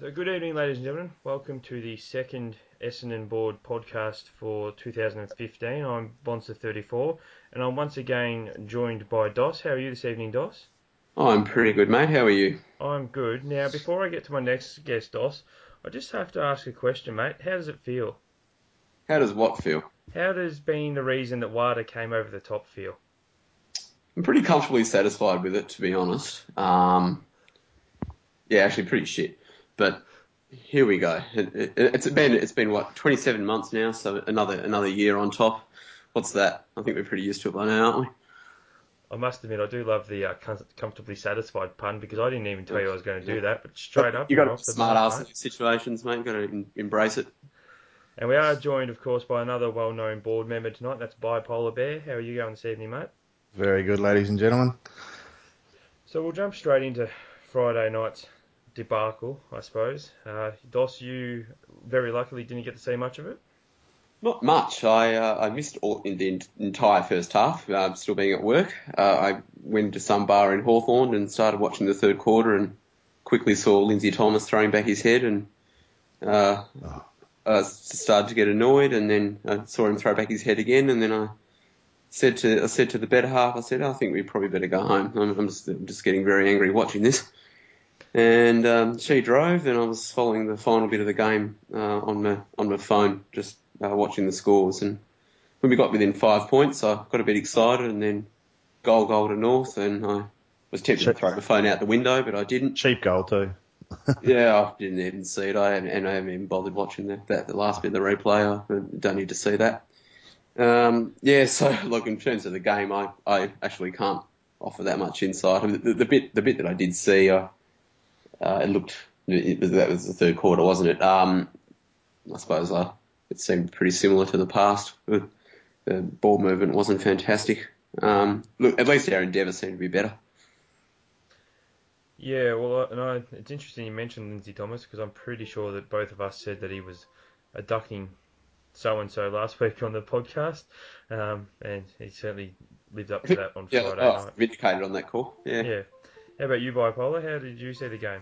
So, good evening, ladies and gentlemen. Welcome to the second Essendon Board podcast for 2015. I'm Bonser34, and I'm once again joined by Dos. How are you this evening, Dos? Oh, I'm pretty good, mate. How are you? I'm good. Now, before I get to my next guest, Dos, I just have to ask a question, mate. How does it feel? How does what feel? How does being the reason that WADA came over the top feel? I'm pretty comfortably satisfied with it, to be honest. Um, yeah, actually, pretty shit. But here we go. It, it, it's been it's been what 27 months now, so another another year on top. What's that? I think we're pretty used to it by now, aren't we? I must admit, I do love the uh, comfortably satisfied pun because I didn't even tell you I was going to do that, but straight up, you've got off to smart bat, ass mate. in situations, mate. You got to em- embrace it. And we are joined, of course, by another well-known board member tonight. That's Bipolar Bear. How are you going this evening, mate? Very good, ladies and gentlemen. So we'll jump straight into Friday night's debacle, I suppose. Uh, Dos, you very luckily didn't get to see much of it. Not much. I uh, I missed all in the entire first half. Uh, still being at work. Uh, I went to some bar in Hawthorn and started watching the third quarter and quickly saw Lindsay Thomas throwing back his head and uh, uh, started to get annoyed. And then I saw him throw back his head again. And then I said to I said to the better half, I said, I think we probably better go home. I'm, I'm just I'm just getting very angry watching this. And um, she drove, and I was following the final bit of the game uh, on my on my phone, just uh, watching the scores. And when we got within five points, I got a bit excited, and then goal goal to North, and I was tempted to throw the phone out the window, but I didn't. Cheap goal too. Yeah, I didn't even see it. I and I haven't even bothered watching the, that the last bit of the replay. I don't need to see that. Um, yeah, so look, in terms of the game, I, I actually can't offer that much insight. I mean, the, the bit the bit that I did see, uh, uh, it looked it was, that was the third quarter, wasn't it? Um, I suppose uh, it seemed pretty similar to the past. The, ball movement wasn't fantastic. Um, look, at least our endeavour seemed to be better. Yeah, well, I- and I, it's interesting you mentioned Lindsay Thomas because I'm pretty sure that both of us said that he was a ducking so and so last week on the podcast, um, and he certainly lived up to that on Yeah, Friday oh, night. vindicated on that call. Yeah. Yeah. How about you, Bipolar? How did you see the game?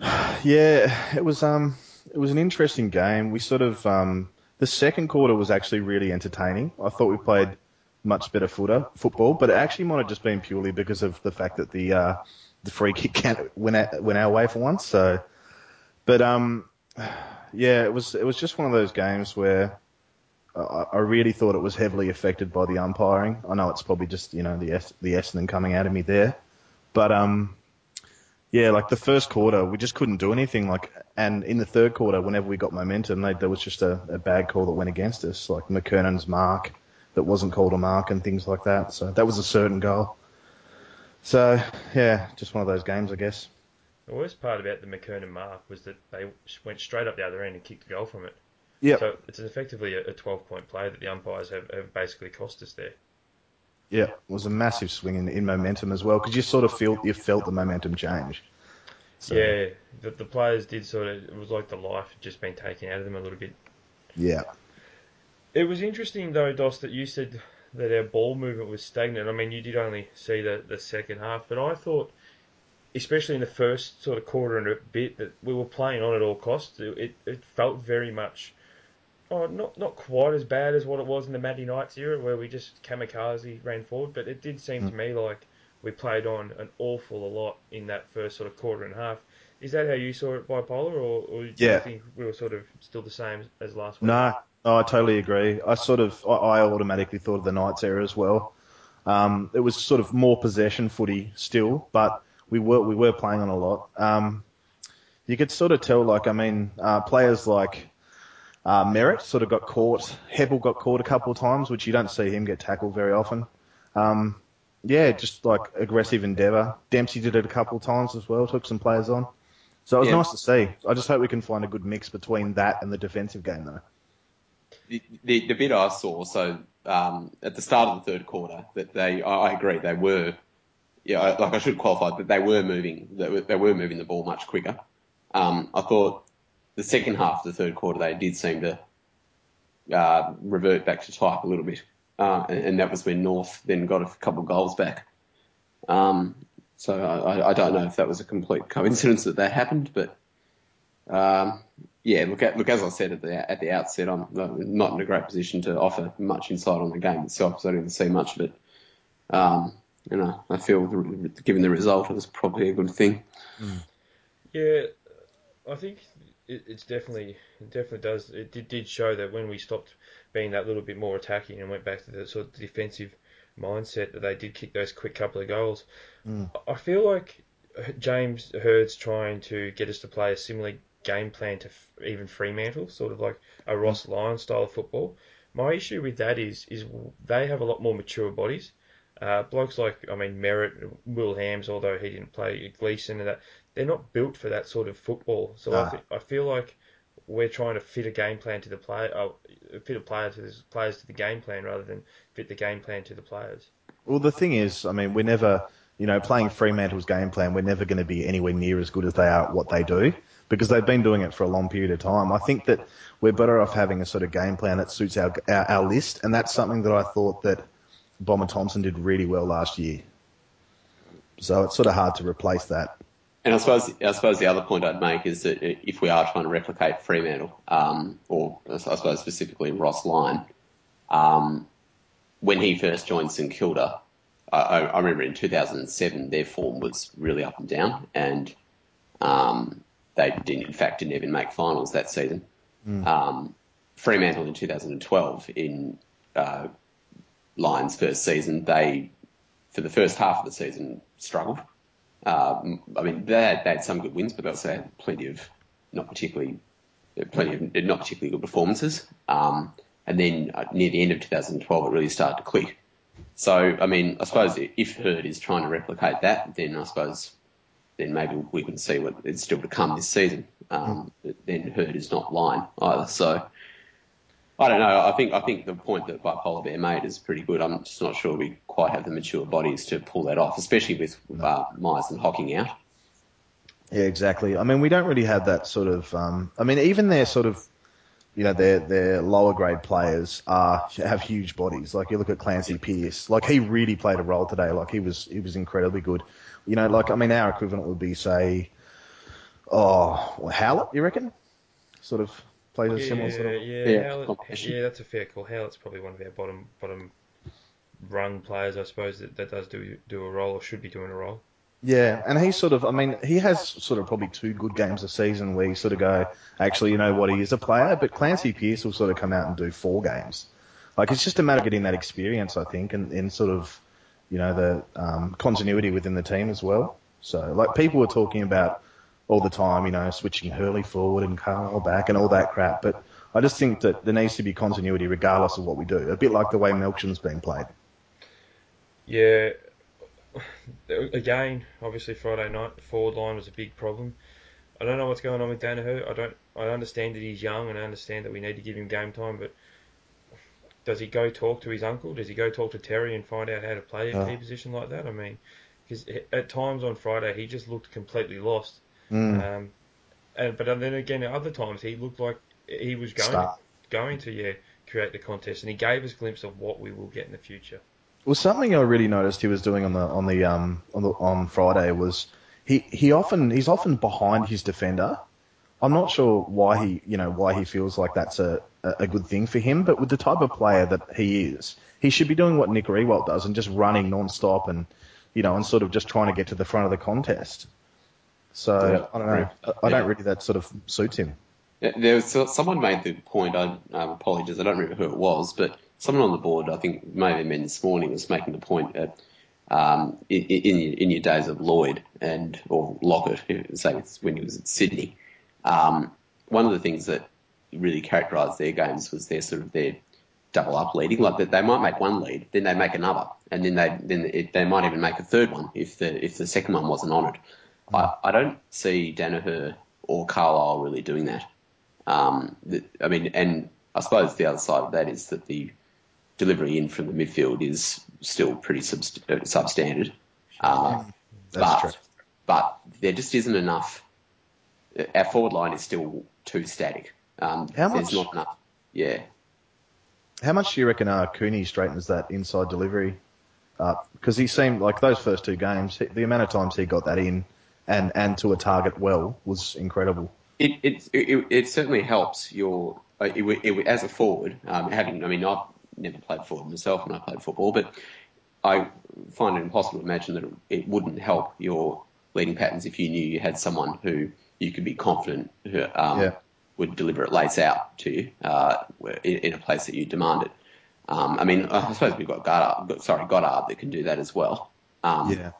Yeah, it was um, it was an interesting game. We sort of um, the second quarter was actually really entertaining. I thought we played much better footer football, but it actually might have just been purely because of the fact that the uh, the free kick went went our way for once. So, but um, yeah, it was it was just one of those games where. I I really thought it was heavily affected by the umpiring. I know it's probably just you know the the Essendon coming out of me there, but um, yeah, like the first quarter, we just couldn't do anything. Like, and in the third quarter, whenever we got momentum, they, there was just a, a bad call that went against us, like McKernan's mark that wasn't called a mark and things like that. So that was a certain goal. So yeah, just one of those games, I guess. The worst part about the McKernan mark was that they went straight up the other end and kicked a goal from it. Yeah, So it's effectively a, a 12 point play that the umpires have, have basically cost us there. Yeah, it was a massive swing in, in momentum as well because you sort of feel you felt the momentum change. So, Yeah, the, the players did sort of, it was like the life had just been taken out of them a little bit. yeah, It was interesting though, Dos, that you said that our ball movement was stagnant. I mean, you did only see the, the second half, but I thought, especially in the first sort of quarter and a bit, that we were playing on at all costs. It, it felt very much, oh, not not quite as bad as what it was in the Matty Knights era, where we just kamikaze ran forward, but it did seem to me like we played on an awful lot in that first sort of quarter and a half. Is that how you saw it, bipolar, or, or do you Yeah. think we were sort of still the same as last week? No, no, I totally agree. I sort of, I, I automatically thought of the Knights era as well. Um, it was sort of more possession footy still, but we were we were playing on a lot. Um, you could sort of tell, like, I mean, uh, players like uh, Merrett sort of got caught. Heppell got caught a couple of times, which you don't see him get tackled very often. Um, yeah, just like aggressive endeavour. Dempsey did it a couple of times as well, took some players on. So it was Yeah. nice to see. I just hope we can find a good mix between that and the defensive game, though. the, the, the bit I saw, so um, at the start of the third quarter, that they, I, I agree, they were, yeah, like I should qualify, that they were moving, they were, they were moving the ball much quicker. Um, I thought the second half of the third quarter, they did seem to uh, revert back to type a little bit, uh, and, and that was when North then got a couple of goals back. Um, so I, I- I don't know if that was a complete coincidence that that happened, but Um, yeah, look, at, look, as I said at the at the outset, I'm not in a great position to offer much insight on the game itself, because I didn't even see much of it. Um, you know, I feel the, given the result, it was probably a good thing. Mm. Yeah, I think it, it's definitely it definitely does. It did, did show that when we stopped being that little bit more attacking and went back to the sort of defensive mindset, that they did kick those quick couple of goals. Mm. I feel like James Hird's trying to get us to play a similar game plan to even Fremantle, sort of like a Ross Lyon style of football. My issue with that is is they have a lot more mature bodies. Uh, blokes like, I mean, Merrett, Will Hams, although he didn't play Gleeson and that, they're not built for that sort of football. So I, th- I feel like we're trying to fit a game plan to the player, uh, fit a player to the players to the game plan rather than fit the game plan to the players. Well, the thing is, I mean, we're never, you know, playing Fremantle's game plan, we're never going to be anywhere near as good as they are at what they do because they've been doing it for a long period of time. I think that we're better off having a sort of game plan that suits our, our, our list, and that's something that I thought that Bomber Thompson did really well last year. So it's sort of hard to replace that. And I suppose I suppose the other point I'd make is that if we are trying to replicate Fremantle, um, or I suppose specifically Ross Lyon, um, when he first joined St Kilda, I, I, remember in 2007 their form was really up and down, and um, they didn't, in fact, didn't even make finals that season. Mm. Um, Fremantle in 2012 in uh, Lyon's first season, they for the first half of the season struggled. Uh, I mean, they had, they had, some good wins, but they also had plenty of not particularly plenty of not particularly good performances. Um, and then uh, near the end of 2012, it really started to click. So, I mean, I suppose if Hird is trying to replicate that, then I suppose then maybe we can see what is still to come this season. Um, then Hird is not Lyon either. So, I don't know. I think I think the point that Bipolar Bear made is pretty good. I'm just not sure we quite have the mature bodies to pull that off, especially with uh, Myers and Hocking out. Yeah, exactly. I mean, we don't really have that sort of. Um, I mean, even their sort of, you know, their their lower grade players are have huge bodies. Like you look at Clancy Pearce, like he really played a role today. Like he was he was incredibly good. You know, like I mean, our equivalent would be say, oh, Howlett, you reckon? Sort of plays a yeah, similar sort of yeah, yeah, Howlett, yeah, that's a fair call. Howlett's probably one of our bottom bottom rung players, I suppose, that, that does do do a role or should be doing a role. Yeah, and he sort of, I mean, he has sort of probably two good games a season where you sort of go, actually, you know what, he is a player, but Clancy Pearce will sort of come out and do four games. Like, it's just a matter of getting that experience, I think, and, and sort of, you know, the um, continuity within the team as well. So, like, people were talking about all the time, you know, switching Hurley forward and Carl back and all that crap. But I just think that there needs to be continuity regardless of what we do. A bit like the way Melksham's been played. Yeah. Again, obviously Friday night the forward line was a big problem. I don't know what's going on with Daniher. I don't. I understand that he's young, and I understand that we need to give him game time. But does he go talk to his uncle? Does he go talk to Terry and find out how to play a key position like that? I mean, because at times on Friday he just looked completely lost. Mm. Um, and but then again, at other times he looked like he was going Start. going to yeah create the contest, and he gave us a glimpse of what we will get in the future. Well, something I really noticed he was doing on the on the um on the, on Friday was he he often he's often behind his defender. I'm not sure why he you know why he feels like that's a a good thing for him, but with the type of player that he is, he should be doing what Nick Riewoldt does and just running non-stop and you know and sort of just trying to get to the front of the contest. So Yeah. I don't know. I, I don't really that sort of suits him. There was someone made the point. I um, apologize. I don't remember who it was, but someone on the board, I think maybe men this morning, was making the point that um, in, in, your, in your days of Lloyd and or Lockett, say it's when he was at Sydney, um, one of the things that really characterised their games was their sort of their double up leading. Like that, they might make one lead, then they make another, and then they then it, they might even make a third one if the if the second one wasn't honoured. I, I don't see Daniher or Carlisle really doing that. Um, I mean, and I suppose the other side of that is that the delivery in from the midfield is still pretty subst- uh, substandard. That's but, true. but there just isn't enough. Our forward line is still too static. Um, How there's much- not enough. Yeah. How much do you reckon uh, Cooney straightens that inside delivery? Because he seemed like those first two games, he- the amount of times he got that in and, and to a target well was incredible. It it it, it certainly helps your uh, it, it, as a forward. Um, having I mean I've never played forward myself when I played football, but I find it impossible to imagine that it, wouldn't help your leading patterns if you knew you had someone who you could be confident who um, Yeah. would deliver it lates out to you uh, in, in a place that you demand it. Um, I mean, I suppose we've got Goddard, sorry, Goddard that can do that as well. Um, Yeah.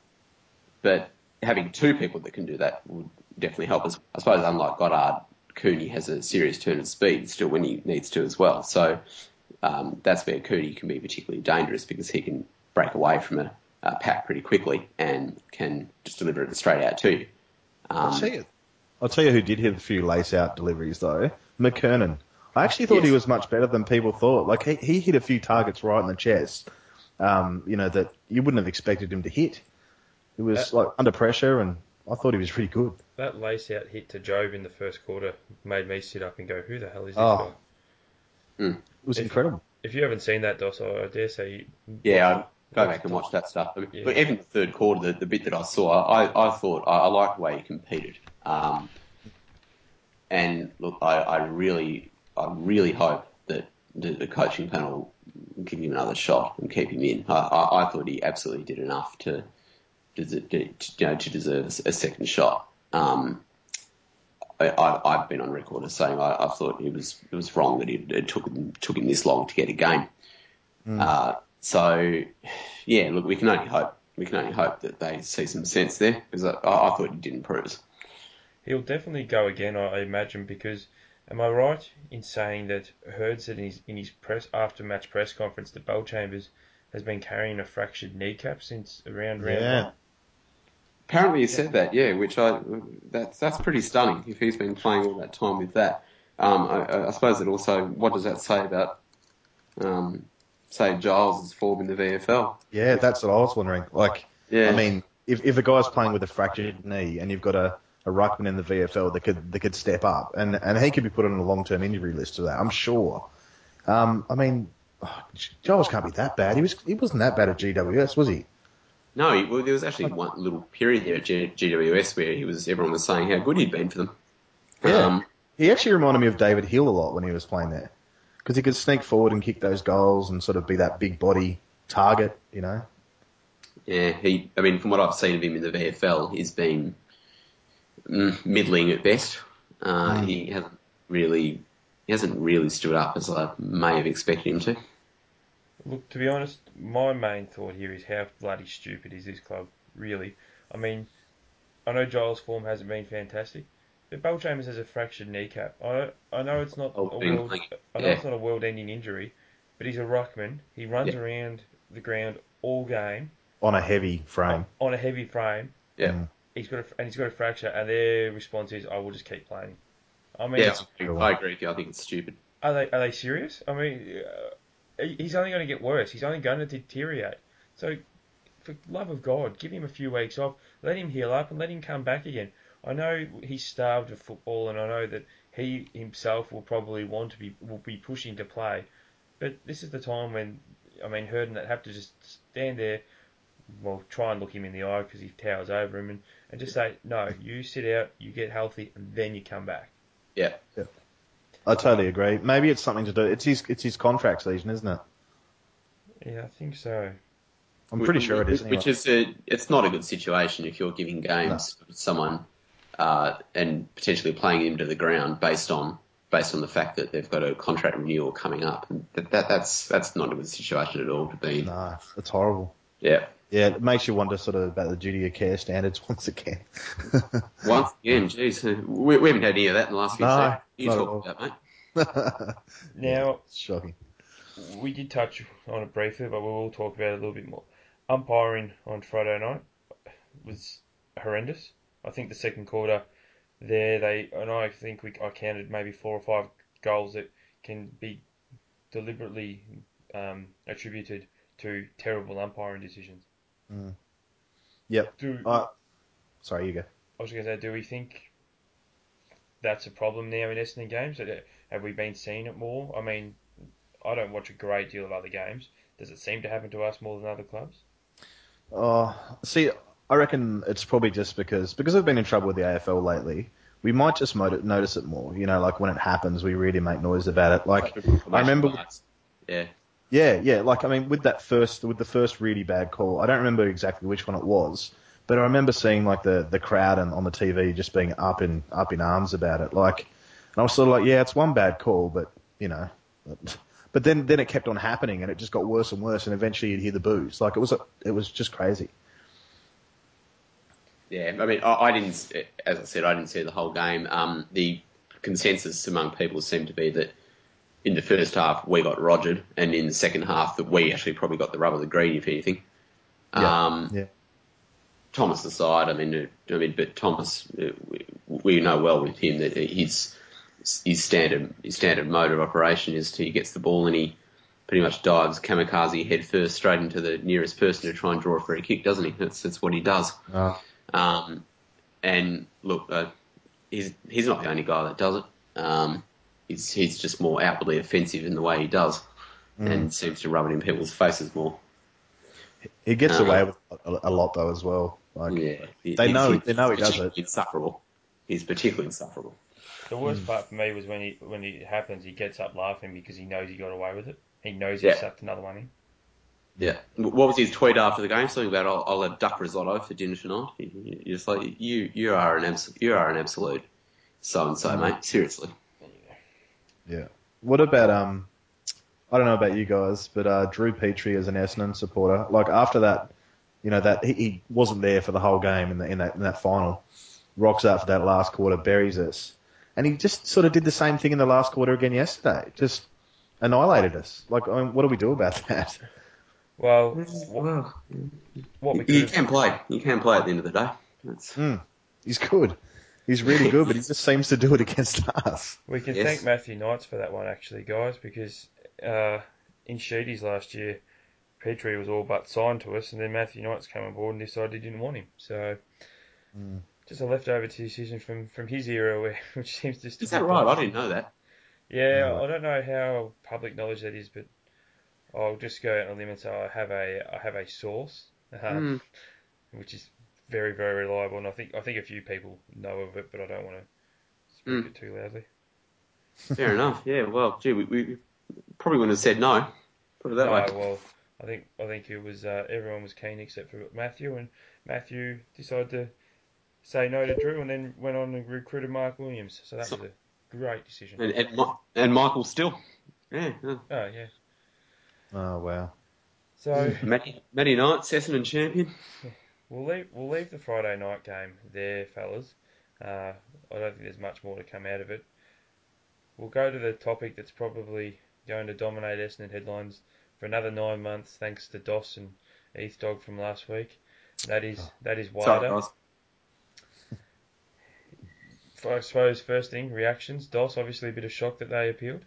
but having two people that can do that would definitely help us. I suppose unlike Goddard, Cooney has a serious turn of speed still when he needs to as well. So um, that's where Cooney can be particularly dangerous because he can break away from a, a pack pretty quickly and can just deliver it straight out to you. Um, I'll tell you. I'll tell you who did hit a few lace out deliveries though. McKernan. I actually thought Yes. he was much better than people thought. Like he, he hit a few targets right in the chest. Um, you know that you wouldn't have expected him to hit. It was like under pressure, and I thought he was pretty good. That lace out hit to Jobe in the first quarter made me sit up and go, "Who the hell is this Oh. guy?" It was If- incredible. If you haven't seen that, Dos, I dare say you Yeah, I'd go back and watch that stuff. I Yeah. But even the third quarter, the, the bit that I saw, I, I thought I, I liked the way he competed. Um, and look, I, I really, I really hope that the, the coaching panel give him another shot and keep him in. I, I, I thought he absolutely did enough to, deserve, to, to, you know, to deserve a second shot. Um, I, I, I've been on record as saying I, I thought it was it was wrong that it, it took him, took him this long to get a game. Uh, so, yeah, look, we can only hope. We can only hope that they see some sense there because I, I, I thought he did improve us. He'll definitely go again, I I imagine, because am I right in saying that Hird said in his in his press after match press conference that Bellchambers has been carrying a fractured kneecap since around round Yeah. one. Apparently, he said that, yeah, which I that's that's pretty stunning if he's been playing all that time with that. Um, I, I suppose it also what does that say about um, say Giles' form in the VFL? Yeah, that's what I was wondering. Like, Yeah, I mean, if if a guy's playing with a fractured knee and you've got a, a ruckman in the VFL that could that could step up and and he could be put on a long term injury list for that, I'm sure. Um, I mean, oh, Giles can't be that bad. He was he wasn't that bad at GWS, was he? No, well, there was actually one little period there at G, GWS where he was everyone was saying how good he'd been for them. Yeah. Um, He actually reminded me of David Hill a lot when he was playing there, because he could sneak forward and kick those goals and sort of be that big body target, you know. Yeah, he. I mean, from what I've seen of him in the VFL, he's been mm, middling at best. Uh, He hasn't really, he hasn't really stood up as I may have expected him to. Look, to be honest, my main thought here is how bloody stupid is this club, really? I mean, I know Giles' form hasn't been fantastic, but Bellchambers has a fractured kneecap. I I know it's not Oh, a world, playing- I know yeah. it's not a world-ending injury, but he's a ruckman. He runs Yeah. around the ground all game On a heavy frame. on a heavy frame. Yeah. Mm. He's got a, and he's got a fracture, and their response is, "I will just keep playing." I mean, Yeah, I agree with you. I think it's stupid. Are they are they serious? I mean, uh, he's only going to get worse. He's only going to deteriorate. So, for love of God, give him a few weeks off. Let him heal up and let him come back again. I know he's starved of football, and I know that he himself will probably want to be will be pushing to play. But this is the time when I mean, Herden that have to just stand there. Well, try and look him in the eye because he towers over him, and, and just say, no, you sit out, you get healthy, and then you come back. Yeah. Yeah. I totally agree. Maybe it's something to do. It's his it's his contract season, isn't it? Yeah, I think so. I'm pretty sure it is. Which is a, it's not a good situation if you're giving games to someone uh, and potentially playing him to the ground based on based on the fact that they've got a contract renewal coming up. And that, that that's that's not a good situation at all to be in. Nah, it's horrible. Yeah. Yeah, it makes you wonder sort of about the duty of care standards once again. Once again, geez, we, we haven't had any of that in the last few No, seconds. You not talk about mate. Now, It's shocking. we did touch on it briefly, but we will talk about it a little bit more. Umpiring on Friday night was horrendous. I think the second quarter there, they and I think we I counted maybe four or five goals that can be deliberately um, attributed to terrible umpiring decisions. Yep. Do Uh, sorry, you go. I was going to say, do we think that's a problem now in Essendon games? Have we been seeing it more? I mean, I don't watch a great deal of other games. Does it seem to happen to us more than other clubs? Uh, see, I reckon it's probably just because because we've been in trouble with the AFL lately. we might just moti- notice it more. You know, like when it happens, we really make noise about it. Like I remember, Yeah. Yeah, yeah. Like I mean, with that first, with the first really bad call, I don't remember exactly which one it was, but I remember seeing like the the crowd and on the TV just being up in up in arms about it. Like, and I was sort of like, yeah, it's one bad call, but you know, but then then it kept on happening and it just got worse and worse, and eventually you'd hear the boos. Like it was it was just crazy. Yeah, I mean, I, I didn't, as I said, I didn't see the whole game. Um, the consensus among people seemed to be that in the first half we got rogered, and in the second half that we actually probably got the rub of the green, if anything. Yeah. Um, Yeah. Thomas aside, I mean, uh, I mean, but Thomas, uh, we, know well with him that his his standard his standard mode of operation is to he gets the ball and he pretty much dives kamikaze head first straight into the nearest person to try and draw a free kick, doesn't he? That's that's what he does. Oh, Um, and look, uh, he's he's not the only guy that does it. Um, he's he's just more outwardly offensive in the way he does, mm. and seems to rub it in people's faces more. he gets Uh, away with a, a lot though as well. Like, Yeah, He- They know- they know he does it. Insufferable. He's particularly insufferable. The worst mm. part for me was when he when it happens, he gets up laughing because he knows he got away with it. He knows he Yeah. sucked another one in. Yeah. What was his tweet after the game? Something about I'll, I'll have duck risotto for dinner tonight. You- you- You're just like you you are an abs- you are an absolute so and so, mate. Seriously. Yeah. What about um? I don't know about you guys, but uh, Drew Petrie as an Essendon supporter, like after that, you know that he, he wasn't there for the whole game in, the, in that in that final. Rocks out for that last quarter, buries us, and he just sort of did the same thing in the last quarter again yesterday. Just annihilated us. Like, I mean, what do we do about that? Well, what, what we you could have, can play. You can play at the end of the day. That's, He's good. He's really good, but he just seems to do it against us. we can Yes. thank Matthew Knights for that one actually, guys, because uh, in Sheedy's last year, Petrie was all but signed to us, and then Matthew Knights came on board and decided he didn't want him. So. Mm. Just a leftover decision from, from his era, where, which seems to is that right? I didn't know that. Yeah, No. I don't know how public knowledge that is, but I'll just go out on a limb and say I have a I have a source, um, Mm. which is very very reliable, and I think I think a few people know of it, but I don't want to speak Mm. it too loudly. Fair enough. Yeah. Well, gee, we, we probably wouldn't have said no. Put it that no, way. well, I think I think it was uh, everyone was keen except for Matthew, and Matthew decided to say no to Drew, and then went on and recruited Mark Williams. So that was a great decision. And and, and Michael still. Yeah. yeah. Oh yeah. Oh wow. So. Matty, Matty Knight, Essendon champion. We'll leave we'll leave the Friday night game there, fellas. Uh, I don't think there's much more to come out of it. We'll go to the topic that's probably going to dominate Essendon headlines for another nine months, thanks to Dos and Heath Dog from last week. That is that is Sorry, WADA. guys. I suppose first thing reactions. Dos obviously a bit of shock that they appealed.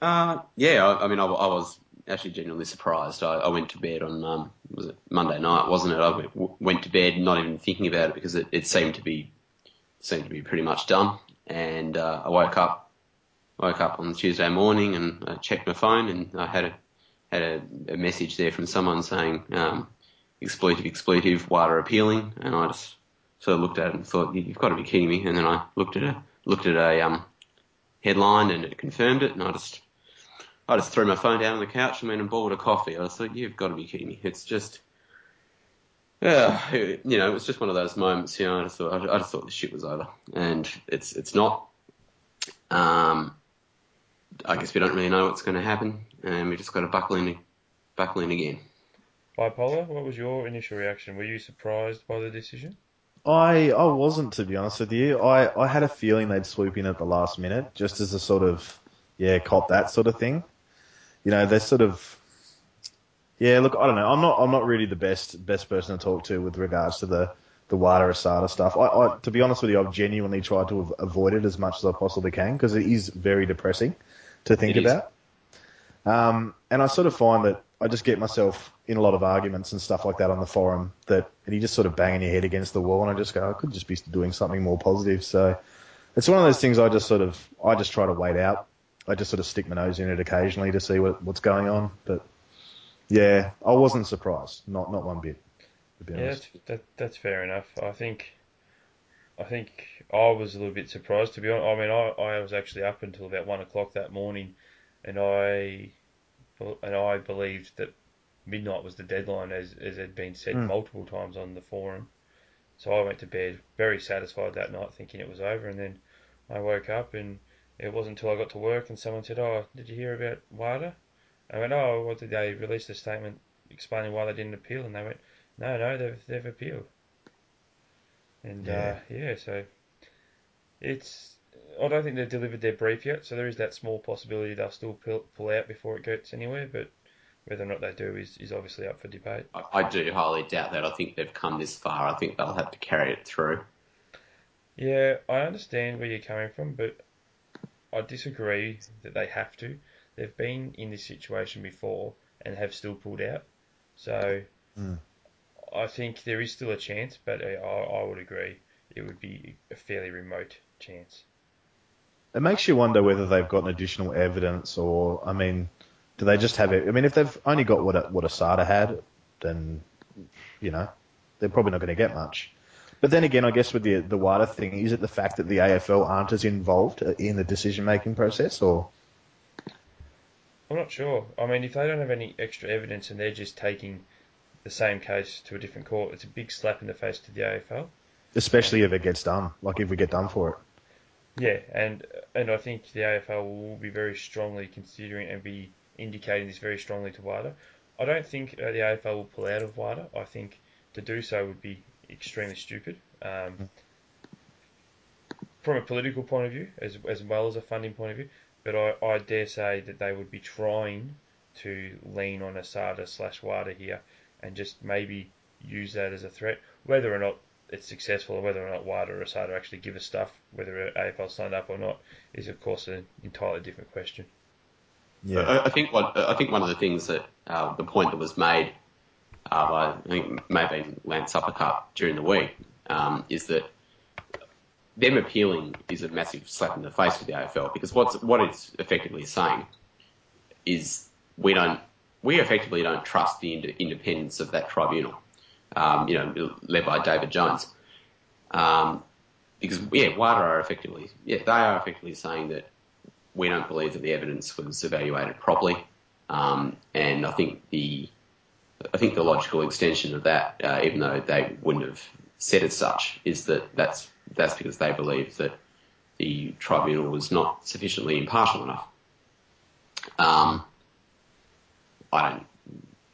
Uh, yeah, I, I mean, I, I was actually genuinely surprised. I, I went to bed on um, was it Monday night, wasn't it? I w- went to bed not even thinking about it because it, it seemed to be seemed to be pretty much done. And uh, I woke up woke up on Tuesday morning and I checked my phone and I had a had a, a message there from someone saying um, expletive expletive WADA appealing, and I just sort of looked at it and thought you've got to be kidding me. And then I looked at a looked at a um, headline and it confirmed it, and I just I just threw my phone down on the couch and went and bought a coffee. I was like, you've got to be kidding me. It's just, yeah, you know, it was just one of those moments. You know, I just thought, I just thought the shit was over, and it's it's not. Um, I guess we don't really know what's going to happen, and we just got to buckle in, buckle in again. Bipolar, what was your initial reaction? Were you surprised by the decision? I I wasn't to be honest with you. I, I had a feeling they'd swoop in at the last minute, just as a sort of yeah, cop that sort of thing. You know, they're sort of yeah. Look, I don't know. I'm not I'm not really the best best person to talk to with regards to the the Wada Asada stuff. I, I to be honest with you, I've genuinely tried to avoid it as much as I possibly can because it is very depressing to think It about. Um, and I sort of find that I just get myself in a lot of arguments and stuff like that on the forum that, and you just sort of banging your head against the wall and I just go, I could just be doing something more positive. So it's one of those things I just sort of, I just try to wait out. I just sort of stick my nose in it occasionally to see what, what's going on. But yeah, I wasn't surprised. Not, not one bit, to be Yeah, honest. that's, that, that's fair enough. I think I think I was a little bit surprised to be honest. I mean, I, I was actually up until about one o'clock that morning, and I and I believed that midnight was the deadline, as as had been said Mm. multiple times on the forum. So I went to bed very satisfied that night, thinking it was over, and then I woke up and it wasn't until I got to work and someone said, "Oh, did you hear about WADA?" I went, "Oh, what did they release a statement explaining why they didn't appeal?" And they went, "No, no, they've they've appealed." And Yeah. uh, yeah, so it's I don't think they've delivered their brief yet, so there is that small possibility they'll still pull, pull out before it gets anywhere, but whether or not they do is, is obviously up for debate. I, I do highly doubt that. I think they've come this far. I think they'll have to carry it through. Yeah, I understand where you're coming from, but I disagree that they have to. They've been in this situation before and have still pulled out. So Mm. I think there is still a chance, but I, I would agree it would be a fairly remote chance. It makes you wonder whether they've got additional evidence, or I mean, do they just have it? I mean, if they've only got what a, what Asada had, then you know they're probably not going to get much. But then again, I guess with the the WADA thing, is it the fact that the AFL aren't as involved in the decision making process, or I'm not sure. I mean, if they don't have any extra evidence and they're just taking the same case to a different court, it's a big slap in the face to the AFL. especially if it gets done, like if we get done for it? Yeah, and and I think the AFL will be very strongly considering and be indicating this very strongly to WADA. I don't think uh, the AFL will pull out of WADA. I think to do so would be extremely stupid. Um, from a political point of view, as as well as a funding point of view, but I, I dare say that they would be trying to lean on ASADA slash WADA here and just maybe use that as a threat. Whether or not it's successful, or whether or not WADA or ASADA actually give us stuff, whether AFL signed up or not, is of course an entirely different question. Yeah, I, I think what I think one of the things that uh, the point that was made uh, by I think maybe Lance Uppercut during the week um, is that them appealing is a massive slap in the face for the AFL because what's what it's effectively saying is we don't we effectively don't trust the ind- independence of that tribunal, um, you know, led by David Jones. Um, because yeah, WADA are effectively yeah they are effectively saying that we don't believe that the evidence was evaluated properly, um, and I think the I think the logical extension of that, uh, even though they wouldn't have said as such, is that that's that's because they believe that the tribunal was not sufficiently impartial enough. Um, I don't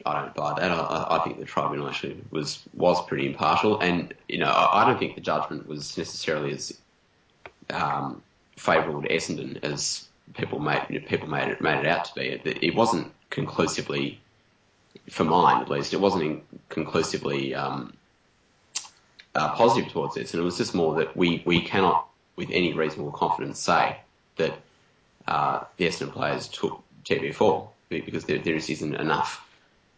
I don't buy that. I, I think the tribunal actually was was pretty impartial, and you know I, I don't think the judgment was necessarily as um, favourable to Essendon as people made people made it made it out to be. It, it wasn't conclusively, for mine at least, it wasn't conclusively um, uh, positive towards this, and it was just more that we we cannot, with any reasonable confidence, say that uh, the Essendon players took TB4 because there, there just isn't enough.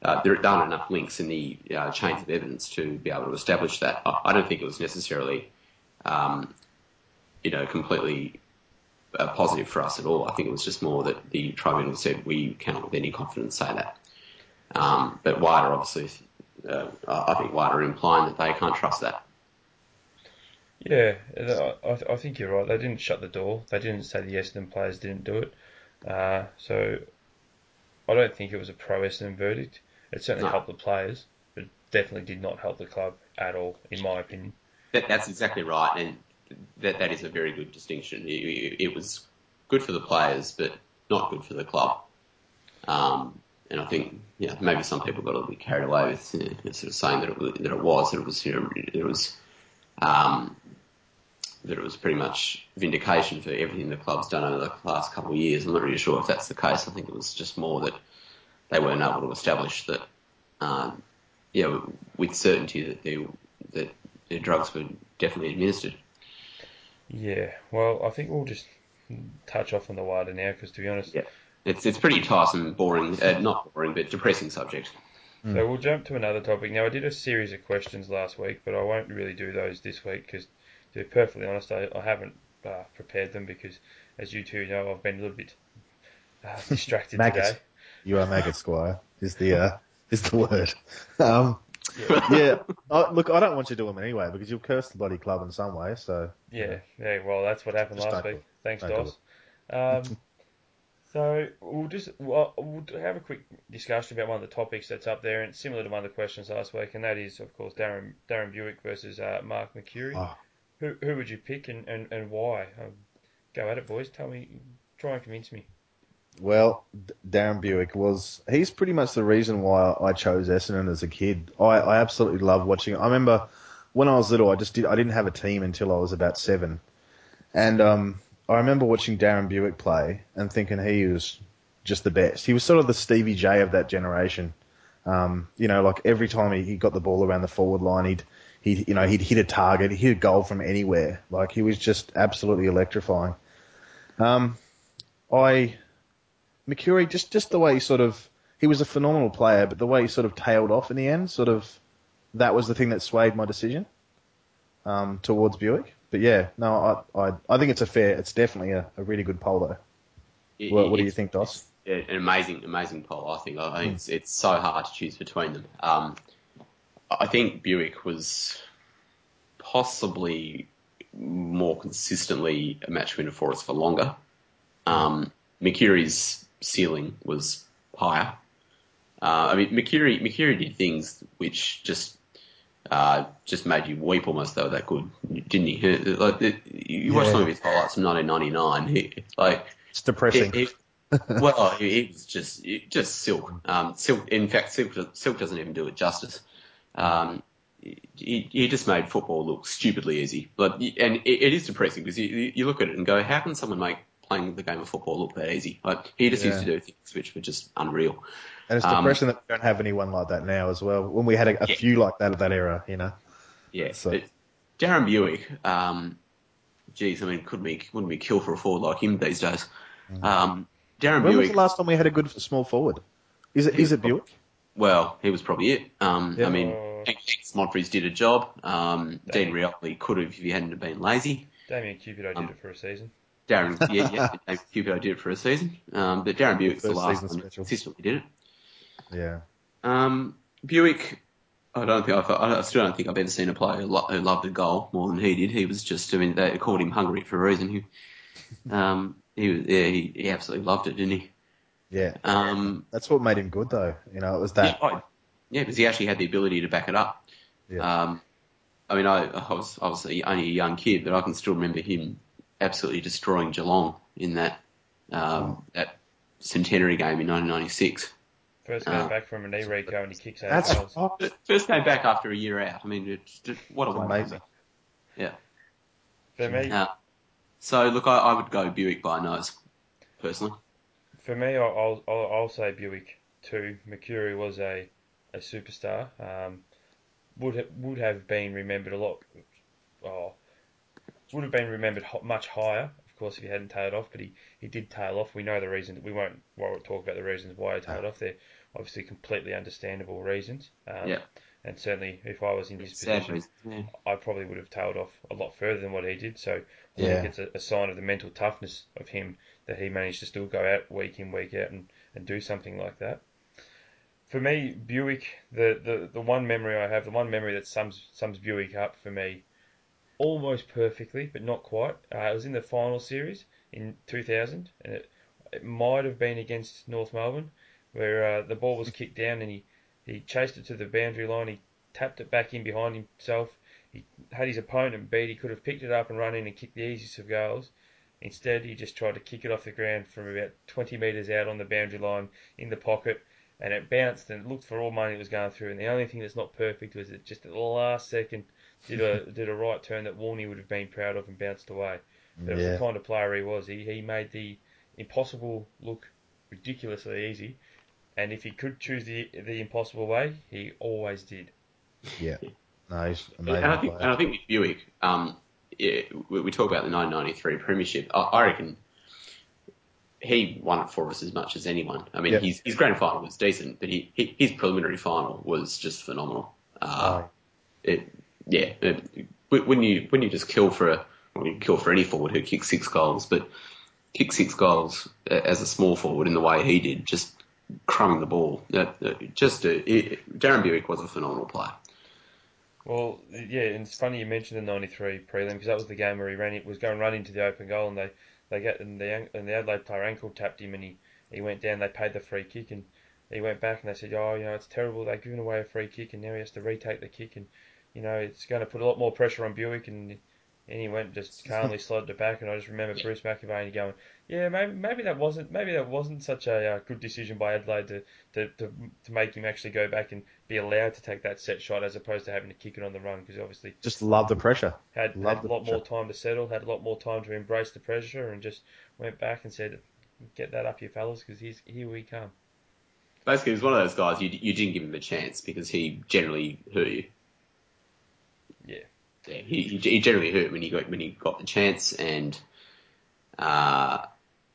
Uh, there aren't enough links in the uh, chains of evidence to be able to establish that. I, don't think it was necessarily, um, you know, completely uh, positive for us at all. I think it was just more that the tribunal said we cannot with any confidence say that. Um, but WADA obviously, uh, I think WADA implying that they can't trust that. Yeah, I, I I think you're right. They didn't shut the door. They didn't say the Essendon players didn't do it. Uh, so I don't think it was a pro Essendon verdict. It certainly No. helped the players, but definitely did not help the club at all, in my opinion. That, that's exactly right, and that that is a very good distinction. It, it, it was good for the players, but not good for the club. Um, and I think know, maybe some people got a little bit carried away with you know, sort of saying that it, was- that it was that it was you know, it was um, that it was pretty much vindication for everything the club's done over the last couple of years. I'm not really sure if that's the case. I think it was just more that they weren't able to establish that, um, you know, with certainty that they, that the drugs were definitely administered. Yeah, well, I think we'll just touch off on the WADA now, because to be honest, Yeah. It's it's pretty tiresome, boring, uh, not boring, but depressing subject. So we'll jump to another topic. Now, I did a series of questions last week, but I won't really do those this week because, to be perfectly honest, I, I haven't uh, prepared them because, as you two know, I've been a little bit uh, distracted Maggot. today. You are maggot squire is the uh, is the word. Um, yeah. I, look, I don't want you to do them anyway because you'll curse the bloody club in some way. So Yeah, yeah. Well, that's what happened Just last week. Thanks, Don't do Dos. Um, so we'll just well, we'll have a quick discussion about one of the topics that's up there, and it's similar to one of the questions last week, and that is, of course, Darren Darren Bewick versus uh, Mark Mercuri. Oh. Who who would you pick and, and, and why? Um, go at it, boys. Tell me, try and convince me. Well, D- Darren Bewick was, he's pretty much the reason why I chose Essendon as a kid. I, I absolutely love watching. I remember when I was little, I just did, I didn't have a team until I was about seven. And, um, I remember watching Darren Bewick play and thinking he was just the best. He was sort of the Stevie J of that generation. Um, you know, like every time he, he got the ball around the forward line, he'd, he'd, you know, he'd hit a target, he'd hit a goal from anywhere. Like he was just absolutely electrifying. Um, I, Mercuri, just just the way he sort of he was a phenomenal player, but the way he sort of tailed off in the end, sort of that was the thing that swayed my decision um, towards Bewick. But yeah, no, I, I I think it's a fair, it's definitely a, a really good poll though. It- What, what do you think, Dos? An amazing, amazing poll. I think. I think it's it's so hard to choose between them. Um, I think Bewick was possibly more consistently a match winner for us for longer. Um, Mercuri's ceiling was higher. Uh, I mean, Mercuri Mercuri did things which just uh, just made you weep almost. They were that good, didn't he? Like the, you watch Yeah. some of his highlights from 1999. He, like It's depressing. he- he- well, he, he was just just silk. Um, silk. In fact, silk, silk doesn't even do it justice. Um, he, he just made football look stupidly easy. But and it, it is depressing because you, you look at it and go, how can someone make playing the game of football look that easy? Like he just used to do things which were just unreal. and it's um, depressing that we don't have anyone like that now as well. When we had a, a Yeah. few like that at that era, you know. Yeah. So- But Darren Bewick, um, geez, I mean, couldn't be wouldn't be kill for a forward like him these days. Um, Darren Mm. When was the last time we had a good small forward? Is it is it Bewick? Well, he was probably it. Um, Yeah. I mean, Hank Monfries did a job. Um, Dean Damn. Rioli could have if he hadn't been lazy. Damian Cupido did Um, it for a season. Darren, yeah, yeah, Dave Cupido did it for a season. Um, but Darren Bewick's the last one special. consistently did it. Yeah. Um, Bewick, I don't think I've, I still don't think I've ever seen a player who, lo- who loved a goal more than he did. He was just, I mean, they called him hungry for a reason. He, um, he was, yeah, he, he absolutely loved it, didn't he? Yeah. Um, That's what made him good though. You know, it was that. Yeah, I- yeah, because he actually had the ability to back it up. Yeah. Um, I mean, I, I was obviously only a young kid, but I can still remember him absolutely destroying Geelong in that um, that centenary game in 1996. First game uh, back from a knee reco and he kicks eight That's goals. oh, First came back after a year out. I mean, it's just, what a It's way amazing. Yeah. For me, Uh, so look, I, I would go Bewick by nose, personally. For me, I'll, I'll, I'll say Bewick too. Mercuri was a, a superstar. Um, would ha- would have been remembered a lot. Oh, would have been remembered much higher, of course, if he hadn't tailed off. But he, he did tail off. We know the reason. We won't, won't talk about the reasons why he tailed off. They're obviously completely understandable reasons. Um, Yeah. And certainly, if I was in his position. Yeah. I probably would have tailed off a lot further than what he did. So I Yeah. think it's a, a sign of the mental toughness of him that he managed to still go out week in, week out and, and do something like that. For me, Bewick, the, the, the one memory I have, the one memory that sums sums Bewick up for me almost perfectly, but not quite. Uh, it was in the final series in 2000, and it, it might have been against North Melbourne, where uh, the ball was kicked down and he, he chased it to the boundary line. He tapped it back in behind himself. He had his opponent beat. He could have picked it up and run in and kicked the easiest of goals. Instead, he just tried to kick it off the ground from about 20 metres out on the boundary line in the pocket, and it bounced and it looked for all money it was going through. And the only thing that's not perfect was it just at the last second did a did a right turn that Warney would have been proud of and bounced away. But it was the kind of player he was. He he made the impossible look ridiculously easy, and if he could choose the the impossible way, he always did. Yeah. No, he's And amazing. I think, player. and I think with Bewick, um, yeah, we, we talk about the 1993 Premiership. I, I reckon he won it for us as much as anyone. I mean, Yep. his, his grand final was decent, but he, he, his preliminary final was just phenomenal. Uh, Oh. it, yeah, when you when you just kill for a, well, you kill for any forward who kicks six goals, but kick six goals as a small forward in the way he did, just crumbing the ball. That, that- just a, it, Darren Bewick was a phenomenal player. Well, yeah, and it's funny you mentioned the '93 prelim because that was the game where he ran it was going right into the open goal, and they they get and the and the Adelaide player ankle tapped him, and he he went down. They paid the free kick, and he went back and they said, oh, you know, it's terrible. They've given away a free kick, and now he has to retake the kick, and you know, it's going to put a lot more pressure on Bewick, and and he went just calmly slotted it back, and I just remember Bruce McAvaney going, "Yeah, maybe maybe that wasn't maybe that wasn't such a uh, good decision by Adelaide to, to, to to make him actually go back and be allowed to take that set shot as opposed to having to kick it on the run because obviously Just love the pressure. had, Love had a the lot more time to settle, had a lot more time to embrace the pressure, and just went back and said, "Get that up, you fellas, because he's here we come." Basically, he was one of those guys you, you didn't give him a chance because he generally hurt you. Yeah. He, he, generally hurt when he got when he got the chance, and uh,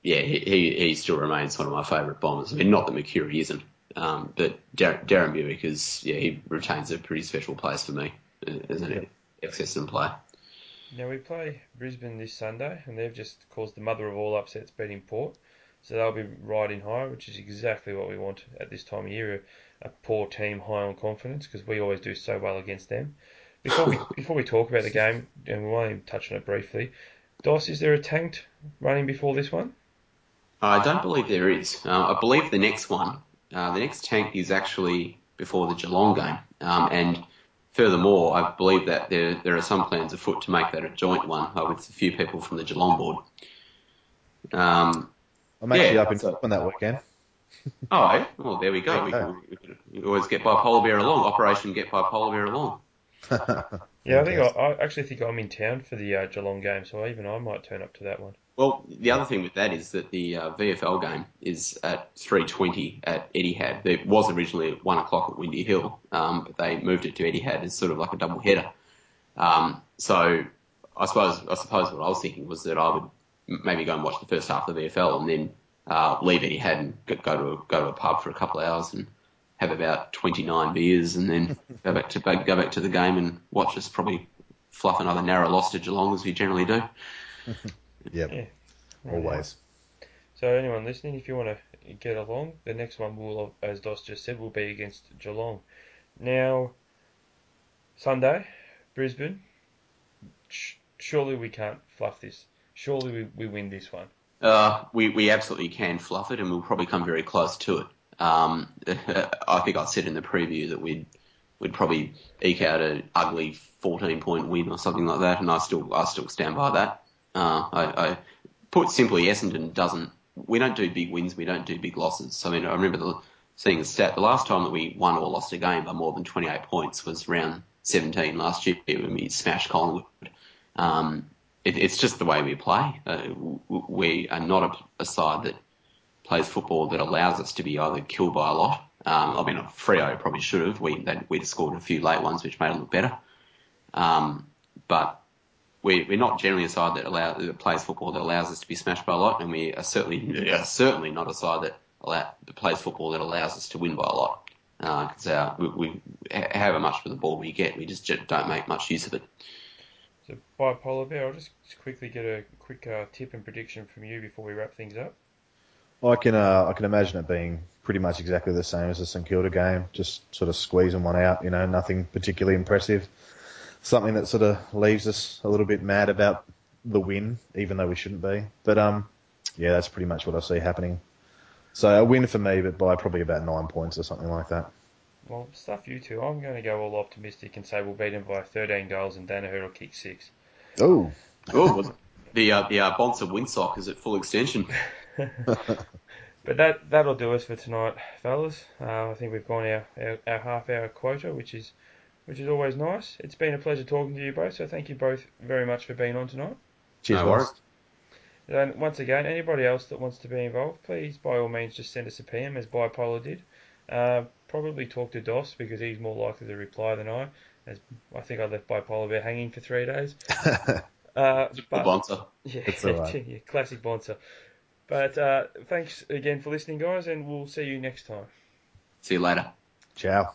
yeah, he, he he still remains one of my favourite bombers. I mean, not that Mercuri isn't, um, but Dar- Darren Bewick is yeah, he retains a pretty special place for me as an Excelsior player. Now we play Brisbane this Sunday, and they've just caused the mother of all upsets, beating Port. So they'll be riding high, which is exactly what we want at this time of year. A, a poor team high on confidence, because we always do so well against them. Before we before we talk about the game, and we won't even touch on it briefly, Dos, is there a tanked running before this one? I don't believe there is. Uh, I believe the next one, uh, the next tank is actually before the Geelong game, um, and furthermore, I believe that there there are some plans afoot to make that a joint one uh, with a few people from the Geelong board. Um, I'm actually Yeah, up in so- Melbourne that weekend. Oh, well, there we go. We we we always get bipolar bear along. Operation get Bipolar bear along. Yeah, I think I, I actually think I'm in town for the uh, Geelong game, so even I might turn up to that one. Well, the other thing with that is that the uh, VFL game is at 3:20 at Etihad. It was originally at one o'clock at Windy Hill, um, but they moved it to Etihad as sort of like a double header. Um, so I suppose I suppose what I was thinking was that I would maybe go and watch the first half of the VFL and then uh, leave Etihad and go go to a, go to a pub for a couple of hours and have about 29 beers and then go back to go back to the game and watch us probably fluff another narrow loss to Geelong as we generally do. Yep, Yeah. always. So anyone listening, if you want to get along, the next one will, as Dos just said, will be against Geelong. Now, Sunday, Brisbane. Surely we can't fluff this. Surely we, we win this one. Uh, we, we absolutely can fluff it, and we'll probably come very close to it. Um, I think I said in the preview that we'd we'd probably eke out an ugly 14 point win or something like that, and I still I still stand by that. Uh, I, I put simply, Essendon doesn't. We don't do big wins. We don't do big losses. I mean, I remember the, seeing the stat. The last time that we won or lost a game by more than 28 points was round 17 last year when we smashed Collingwood. Um, it, it's just the way we play. Uh, we are not a, a side that plays football that allows us to be either killed by a lot. Um, I mean, Freo probably should have. We they, we'd scored a few late ones, which made it look better. Um, but we, we're not generally a side that allow that plays football that allows us to be smashed by a lot, and we are certainly are certainly not a side that, allow, that plays football that allows us to win by a lot. Because uh, we, we, however much of the ball we get, we just don't make much use of it. So bipolar bear. I'll just quickly get a quick uh, tip and prediction from you before we wrap things up. I can uh, I can imagine it being pretty much exactly the same as the St Kilda game, just sort of squeezing one out. You know, nothing particularly impressive. Something that sort of leaves us a little bit mad about the win, even though we shouldn't be. But um, yeah, that's pretty much what I see happening. So a win for me, but by probably about nine points or something like that. Well, stuff you two. I'm going to go all optimistic and say we'll beat them by 13 goals and Daniher will kick six. Oh, Oh, the uh, the uh, Bonser Windsock is at full extension. But that that'll do us for tonight, fellas. Uh, I think we've gone our, our, our half hour quota, which is which is always nice. It's been a pleasure talking to you both. So thank you both very much for being on tonight. cheers, No And once again, anybody else that wants to be involved, please by all means just send us a PM as Bipolar did. Uh, probably talk to Dos because he's more likely to reply than I. As I think I left Bipolar Bear hanging for three days. Uh, The but Bonser. yeah, It's all right. yeah, classic Bonser. But uh, thanks again for listening, guys, and we'll see you next time. See you later. Ciao.